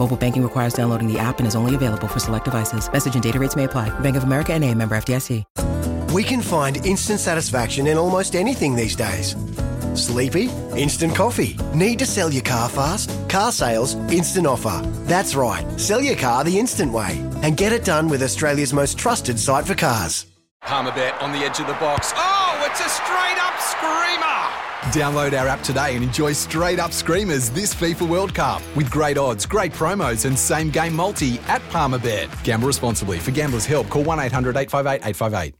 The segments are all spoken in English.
Mobile banking requires downloading the app and is only available for select devices. Message and data rates may apply. Bank of America and a member FDIC. We can find instant satisfaction in almost anything these days. Sleepy? Instant coffee. Need to sell your car fast? Car sales, instant offer. That's right. Sell your car the instant way and get it done with Australia's most trusted site for cars. Palmerbet on the edge of the box. Oh, it's a straight up screamer! Download our app today and enjoy straight up screamers this FIFA World Cup with great odds, great promos, and same game multi at Palmerbet. Gamble responsibly. For gamblers' help, call 1 800 858 858.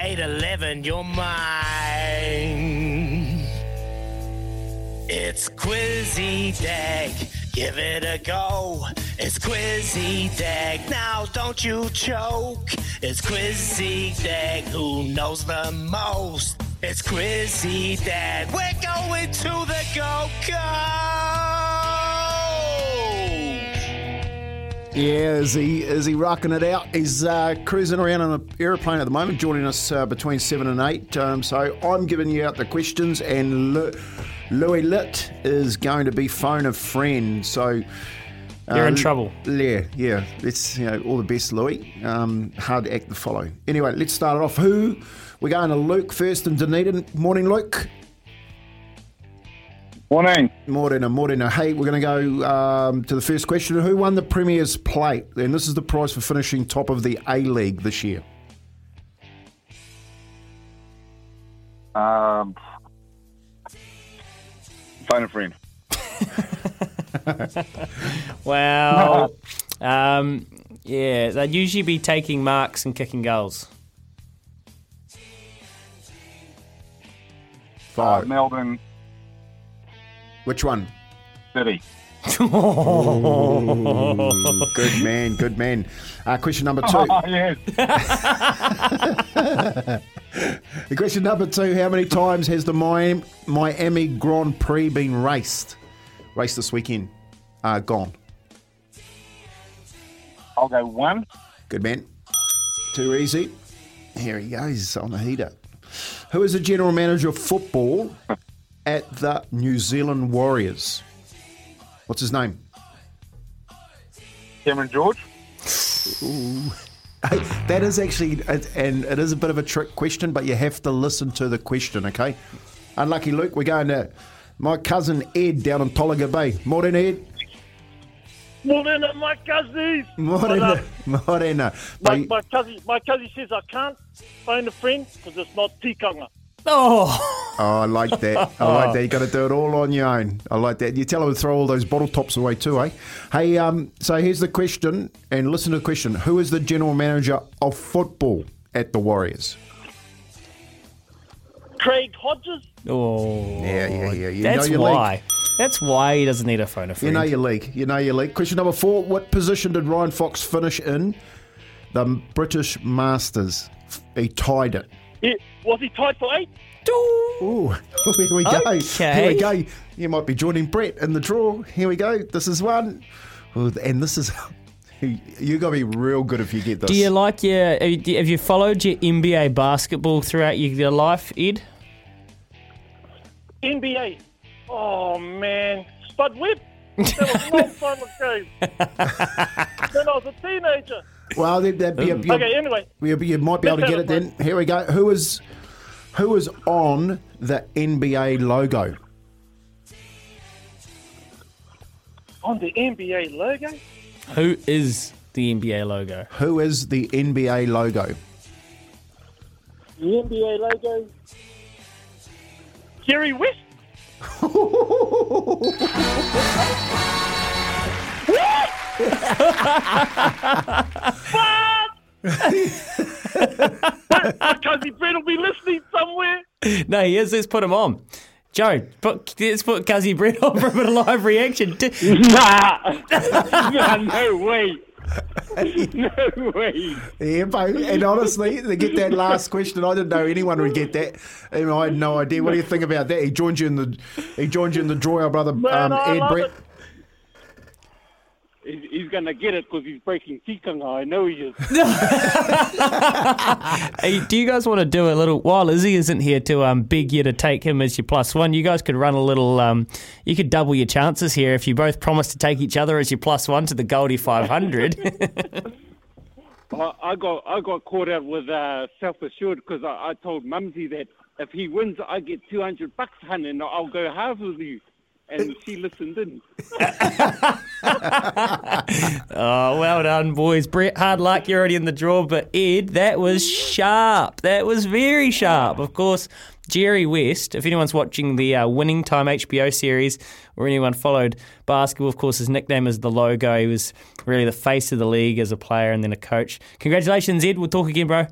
811, you're mine. It's Quizzy Dag, give it a go. It's Quizzy Dag, now don't you choke. It's Quizzy Dag, who knows the most? It's Quizzy Dag, we're going to the Go Yeah, is he is he rocking it out? He's uh, cruising around on an aeroplane at the moment, joining us uh, between seven and eight. Um, so I'm giving you out the questions, and Lu- Louis Litt is going to be phone a friend. So You're in uh, trouble. Yeah, yeah. Let's you know all the best, Louis. Um, hard act to follow. Anyway, let's start it off. Who we're going to Luke first in Dunedin. Morning, Luke. Morning. Morena, Morena. Hey, we're going to go um, to the first question. Who won the Premier's Plate? And this is the prize for finishing top of the A League this year. Um, phone a friend. Well, um, yeah, they'd usually be taking marks and kicking goals. Uh, Melbourne Which one? City. Good man, good man. Uh, question number two. Oh, yes. The question number two: How many times has the Miami, Miami Grand Prix been raced? Raced this weekend. Uh, gone. I'll go one. Good man. Too easy. Here he goes on the heater. Who is the general manager of football at the New Zealand Warriors? What's his name? Cameron George. Ooh. That is actually, and it is a bit of a trick question, but you have to listen to the question, okay? Unlucky Luke, we're going to my cousin Ed down in Tolaga Bay. Morning, Ed. Morning, uh, my cousins. Morena. Morena. Uh, my, my cousin, my cousin says I can't phone a friend because it's not tikanga. Oh, Oh, I like that. I like that. You got to do it all on your own. I like that. You tell them to throw all those bottle tops away too, eh? Hey, um, so here's the question, and listen to the question: Who is the general manager of football at the Warriors? Craig Hodges. oh, Yeah, yeah, yeah. You That's know your why. league. That's why he doesn't need a phone a You know your league. You know your league. Question number four: What position did Ryan Fox finish in the British Masters. He tied it. Yeah, was he tied for eight? Ooh, here we go. Okay. Here we go. You might be joining Brett in the draw. Here we go. This is one. And this is. you got to be real good if you get this. Do you like your? Have you followed your NBA basketball throughout your, your life, Ed? NBA. Oh man, Spud Webb. That was a long time ago. when I was a teenager. Well, that, that, you, you, Okay, anyway. you, you might be able to get it it, then. Here we go. Who is who is on the NBA logo? On the NBA logo? Who is the NBA logo? Who is the NBA logo? The NBA logo? Jerry West? My cousin Brett will be listening somewhere. No, he is. Let's put him on. Joe, put, let's put Cuzzy Brett on for a bit of live reaction. Nah. nah, no way. No way. Yeah, but, and honestly, to get that last question, I didn't know anyone would get that. And I had no idea. What do you think about that? He joined you in the he joined you in the draw, our brother Man, um, Ed Brett. it. He's, to get it because he's breaking tikanga. I know he is. Hey, do you guys want to do a little while Izzy isn't here to um beg you to take him as your plus one? You guys could run a little um you could double your chances here if you both promise to take each other as your plus one to the Goldie five hundred. I, I got I got caught out with uh, self assured because I, I told Mumsy that if he wins, I get two hundred bucks, hun, and I'll go halves with you. And she listened in. oh, well done, boys. Brett, hard luck. You're already in the draw. But Ed, that was sharp. That was very sharp. Of course, Jerry West, if anyone's watching the uh, Winning Time HBO series or anyone followed basketball, of course, his nickname is the logo. He was really the face of the league as a player and then a coach. Congratulations, Ed. We'll talk again, bro.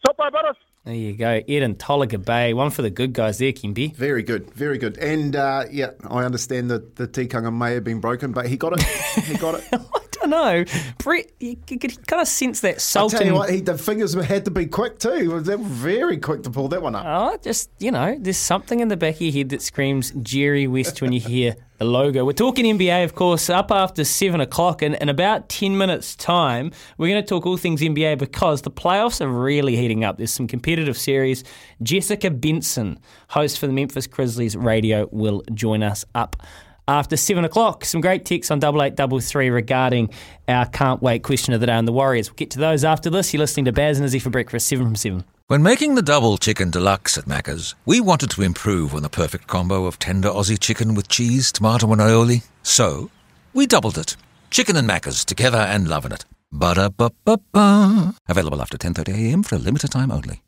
Stop by, brothers. There you go. Ed and Tolaga Bay. One for the good guys there, Kimby. Very good, very good. And uh, yeah, I understand that the tikanga may have been broken, but he got it. He got it. I don't know. Brett, you, could kind of sense that I'll tell you what, he, the fingers had to be quick too. They were very quick to pull that one up. Oh, just, you know, there's something in the back of your head that screams Jerry West when you hear the logo. We're talking NBA, of course, up after 7 o'clock. And in about 10 minutes' time, we're going to talk all things NBA because the playoffs are really heating up. There's some competitive series. Jessica Benson, host for the Memphis Grizzlies radio, will join us up after 7 o'clock. Some great texts on 8833 regarding our can't wait question of the day on the Warriors. We'll get to those after this. You're listening to Baz and Izzy for breakfast, 7 from 7. When making the double chicken deluxe at Macca's, we wanted to improve on the perfect combo of tender Aussie chicken with cheese, tomato, and aioli. So, we doubled it. Chicken and Macca's together and loving it. Ba-da-ba-ba-ba. Available after 10.30am for a limited time only.